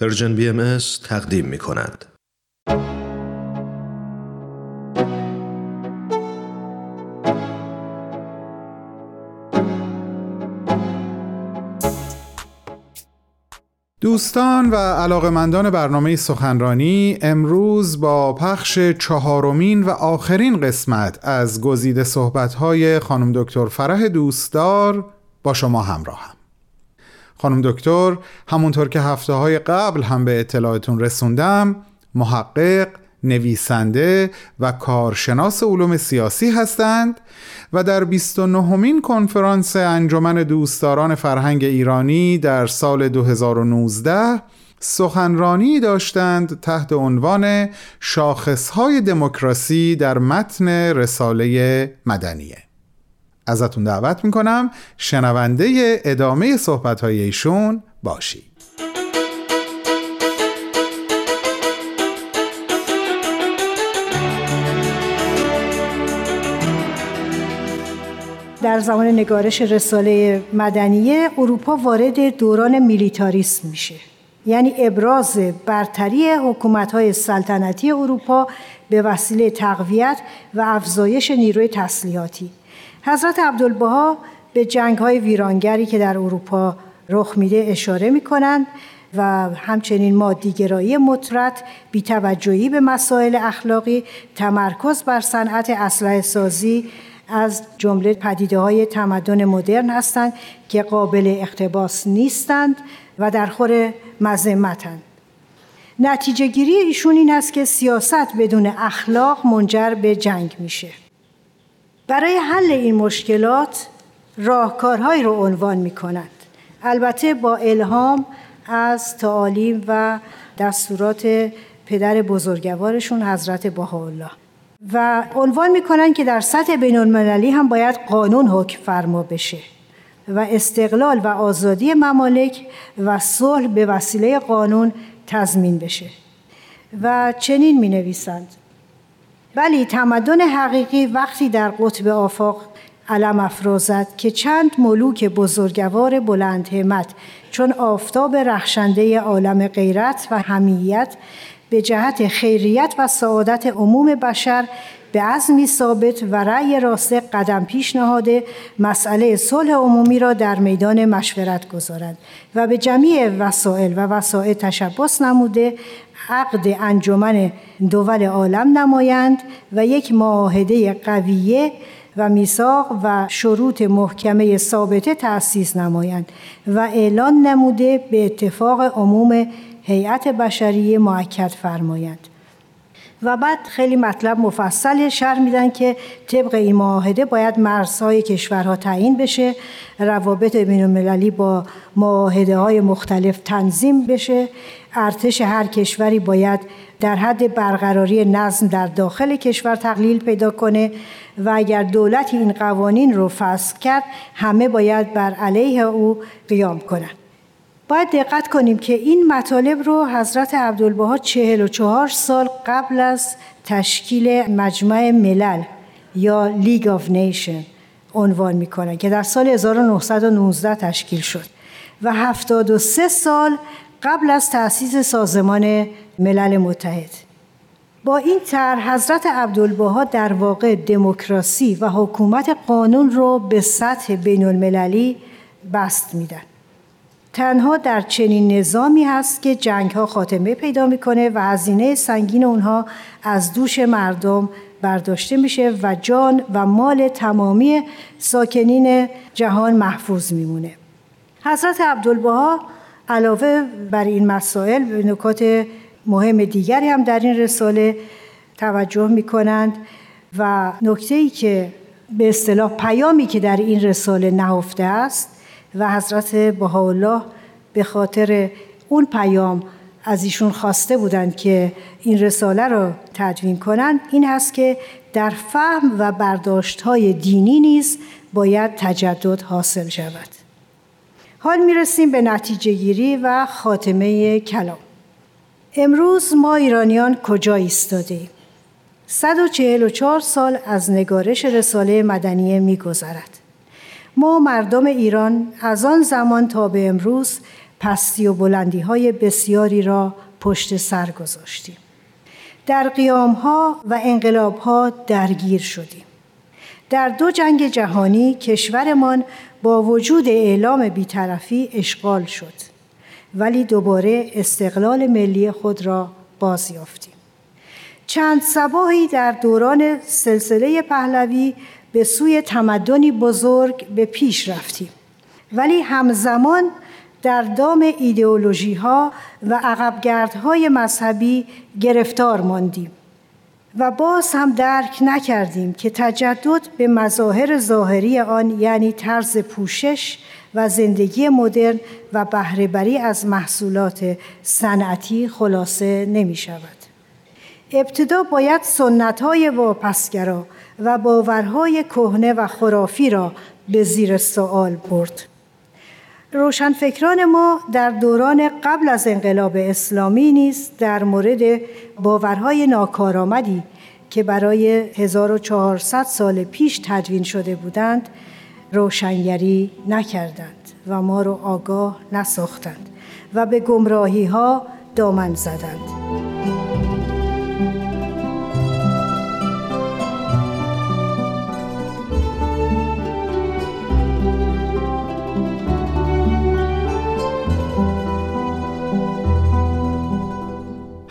پرژن بی ام تقدیم می کند. دوستان و علاقمندان برنامه سخنرانی امروز با پخش چهارمین و آخرین قسمت از گزیده صحبت‌های خانم دکتر فرح دوستدار با شما همراهم خانم دکتر همونطور که هفته های قبل هم به اطلاعتون رسوندم محقق نویسنده و کارشناس علوم سیاسی هستند و در 29 مین کنفرانس انجمن دوستداران فرهنگ ایرانی در سال 2019 سخنرانی داشتند تحت عنوان شاخصهای دموکراسی در متن رساله مدنیه. ازتون دعوت می‌کنم. شنونده ادامه صحبت های ایشون باشید. در زمان نگارش رساله مدنیه اروپا وارد دوران میلیتاریسم میشه. یعنی ابراز برتری حکومت سلطنتی اروپا به وسیله تقویت و افزایش نیروی تسلیحاتی. حضرت عبدالبها به جنگ های ویرانگری که در اروپا رخ میده اشاره می‌کنند و همچنین مادیگرایی مطرد بیتوجهی به مسائل اخلاقی تمرکز بر صنعت اسلحه سازی از جمله پدیده های تمدن مدرن هستند که قابل اقتباس نیستند و در خور مذمتند. نتیجه گیری ایشون این است که سیاست بدون اخلاق منجر به جنگ میشه. برای حل این مشکلات راهکارهایی رو عنوان می کنند. البته با الهام از تعالیم و دستورات پدر بزرگوارشون حضرت بهاءالله. و عنوان می‌کنن که در سطح بین المللی هم باید قانون حکم فرما بشه و استقلال و آزادی ممالک و صلح به وسیله قانون تضمین بشه. و چنین می نویسند ولی تمدن حقیقی وقتی در قطب آفاق علم افرازد که چند ملوک بزرگوار بلند همت چون آفتاب رخشنده عالم غیرت و همیت به جهت خیریت و سعادت عموم بشر به عزمی ثابت و رأی راسته قدم پیش نهاده مسئله صلح عمومی را در میدان مشورت گذارند و به جمیع وسایل و وسایل تشبس نموده عقد انجمن دول عالم نمایند و یک معاهده قویه و میثاق و شروط محکمه ثابته تأسیس نمایند و اعلان نموده به اتفاق عموم هیئت بشری معکد فرمایند. و بعد خیلی مطلب مفصل شرح میدن که طبق این معاهده باید مرزهای کشورها تعیین بشه روابط بین المللی با معاهده های مختلف تنظیم بشه. ارتش هر کشوری باید در حد برقراری نظم در داخل کشور تقلیل پیدا کنه و اگر دولت این قوانین رو فصل کرد همه باید بر علیه او قیام کنند. باید دقت کنیم که این مطالب رو حضرت عبدالبها چهار سال قبل از تشکیل مجمع ملل یا League of Nations عنوان می‌کنن که در سال 1919 تشکیل شد و 73 سال قبل از تأسیس سازمان ملل متحد. با این طرح حضرت عبدالبها در واقع دموکراسی و حکومت قانون رو به سطح بین المللی بسط میدن. تنها در چنین نظامی هست که جنگ ها خاتمه پیدا می‌کنه و هزینه سنگین اونها از دوش مردم برداشته میشه و جان و مال تمامی ساکنین جهان محفوظ میمونه. حضرت عبدالبها علاوه بر این مسائل به نکات مهم دیگری هم در این رساله توجه می کنند و نکته ای که به اصطلاح پیامی که در این رساله نهفته است و حضرت بهاءالله به خاطر اون پیام از ایشون خواسته بودند که این رساله رو تدوین کنند این هست که در فهم و برداشت های دینی نیز باید تجدد حاصل شود. حال می‌رسیم به نتیجه گیری و خاتمه کلام. امروز ما ایرانیان کجا ایستاده 144 سال از نگارش رساله مدنیه میگذرد. ما مردم ایران از آن زمان تا به امروز پستی و بلندی های بسیاری را پشت سر گذاشتیم. در قیام ها و انقلاب ها درگیر شدیم. در دو جنگ جهانی کشورمان با وجود اعلام بیطرفی اشغال شد ولی دوباره استقلال ملی خود را باز یافتیم. چند سباهی در دوران سلسله پهلوی به سوی تمدنی بزرگ به پیش رفتیم ولی همزمان در دام ایدئولوژی ها و عقبگردهای مذهبی گرفتار ماندیم و باز هم درک نکردیم که تجدد به مظاهر ظاهری آن یعنی طرز پوشش و زندگی مدرن و بهرهبری از محصولات صنعتی خلاصه نمی شود. ابتدا باید سنت های واپسگرا و باورهای کهنه و خرافی را به زیر سوال برد. روشنفکران ما در دوران قبل از انقلاب اسلامی نیز در مورد باورهای ناکارآمدی که برای 1400 سال پیش تدوین شده بودند روشنگری نکردند و ما را آگاه نساختند و به گمراهی ها دامن زدند.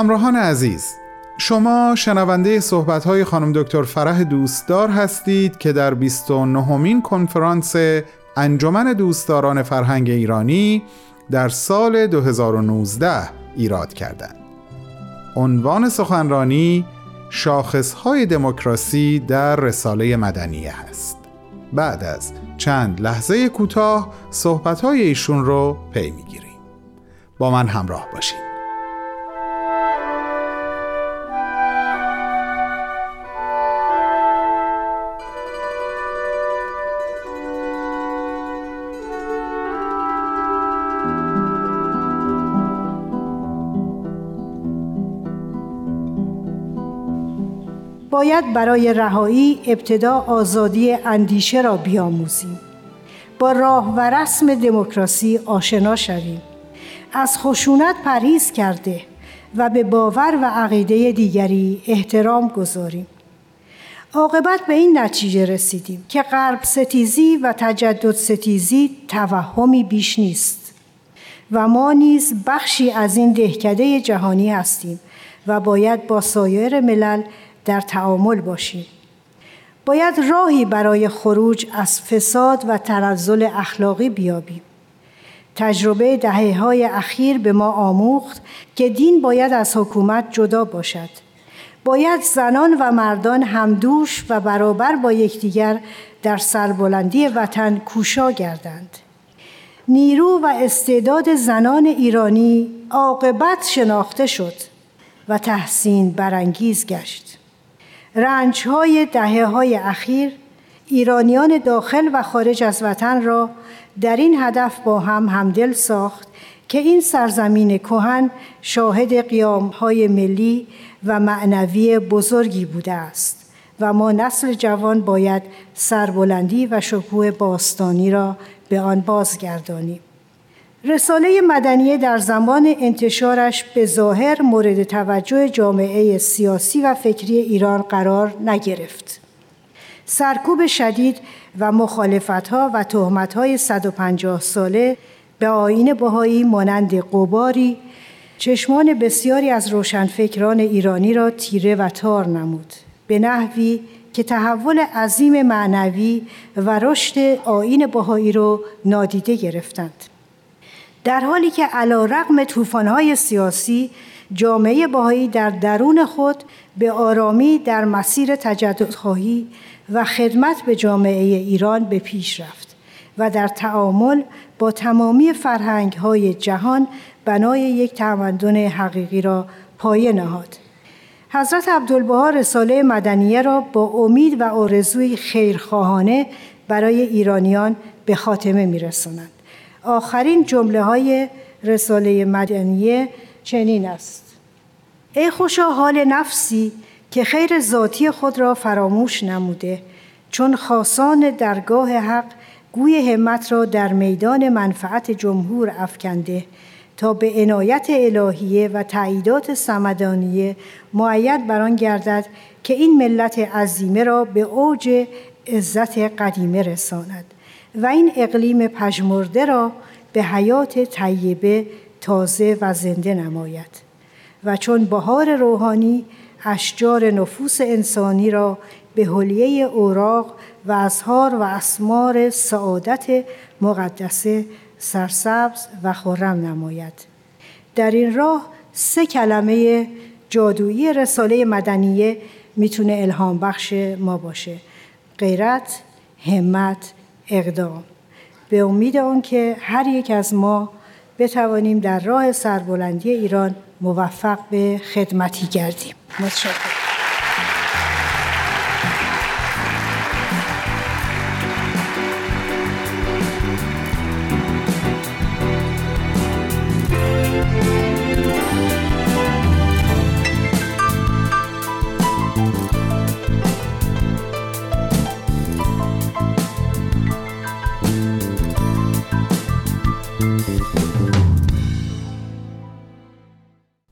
همراهان عزیز شما شنونده صحبت های خانم دکتر فرح دوستدار هستید که در 29 مین کنفرانس انجمن دوستداران فرهنگ ایرانی در سال 2019 ایراد کردند. عنوان سخنرانی های دموکراسی در رساله مدنیه است. بعد از چند لحظه کوتاه های ایشون رو پی می‌گیریم. با من همراه باشید. باید برای رهایی ابتدا آزادی اندیشه را بیاموزیم. با راه و رسم دموکراسی آشنا شویم. از خشونت پرهیز کرده و به باور و عقیده دیگری احترام گذاریم. عاقبت به این نتیجه رسیدیم که غرب ستیزی و تجدد ستیزی توهمی بیش نیست و ما نیز بخشی از این دهکده جهانی هستیم و باید با سایر ملل در تعامل باشیم باید راهی برای خروج از فساد و تنزل اخلاقی بیابیم تجربه دهه های اخیر به ما آموخت که دین باید از حکومت جدا باشد. باید زنان و مردان همدوش و برابر با یکدیگر در سربلندی وطن کوشا گردند. نیرو و استعداد زنان ایرانی عاقبت شناخته شد و تحسین برانگیز گشت. رنج های دهه های اخیر ایرانیان داخل و خارج از وطن را در این هدف با هم همدل ساخت که این سرزمین کهن شاهد قیام های ملی و معنوی بزرگی بوده است و ما نسل جوان باید سربلندی و شکوه باستانی را به آن بازگردانیم. رساله مدنیه در زمان انتشارش به ظاهر مورد توجه جامعه سیاسی و فکری ایران قرار نگرفت. سرکوب شدید و مخالفتها و تهمتهای 150 ساله به آین بهایی مانند قباری چشمان بسیاری از روشنفکران ایرانی را تیره و تار نمود به نحوی که تحول عظیم معنوی و رشد آین بهایی را نادیده گرفتند. در حالی که علا رقم توفانهای سیاسی جامعه باهایی در درون خود به آرامی در مسیر تجددخواهی و خدمت به جامعه ایران به پیش رفت و در تعامل با تمامی فرهنگ های جهان بنای یک تمدن حقیقی را پایه نهاد. حضرت عبدالبها رساله مدنیه را با امید و آرزوی خیرخواهانه برای ایرانیان به خاتمه میرسانند. آخرین جمله های رساله مدنیه چنین است. ای خوشا حال نفسی که خیر ذاتی خود را فراموش نموده چون خاصان درگاه حق گوی همت را در میدان منفعت جمهور افکنده تا به عنایت الهیه و تعییدات سمدانیه معید بران گردد که این ملت عظیمه را به اوج عزت قدیمه رساند. و این اقلیم پژمرده را به حیات طیبه تازه و زنده نماید. و چون بهار روحانی اشجار نفوس انسانی را به حلیه اوراق و ازهار و اسمار سعادت مقدسه سرسبز و خرم نماید. در این راه سه کلمه جادویی رساله مدنیه می‌تونه الهام بخش ما باشه غیرت، همت، اقدام به امید آن که هر یک از ما بتوانیم در راه سربلندی ایران موفق به خدمتی گردیم. متشکرم.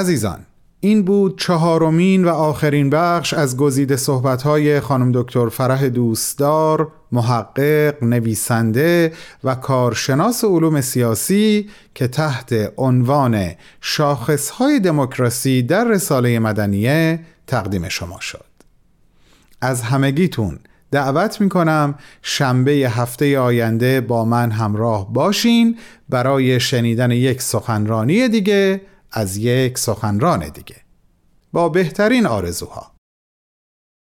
عزیزان این بود چهارمین و آخرین بخش از گزیده صحبت‌های خانم دکتر فرح دوستدار محقق، نویسنده و کارشناس علوم سیاسی که تحت عنوان شاخصهای دموکراسی در رساله مدنیه تقدیم شما شد. از همگیتون دعوت می‌کنم شنبه هفته آینده با من همراه باشین برای شنیدن یک سخنرانی دیگه از یک سخنران دیگه. با بهترین آرزوها.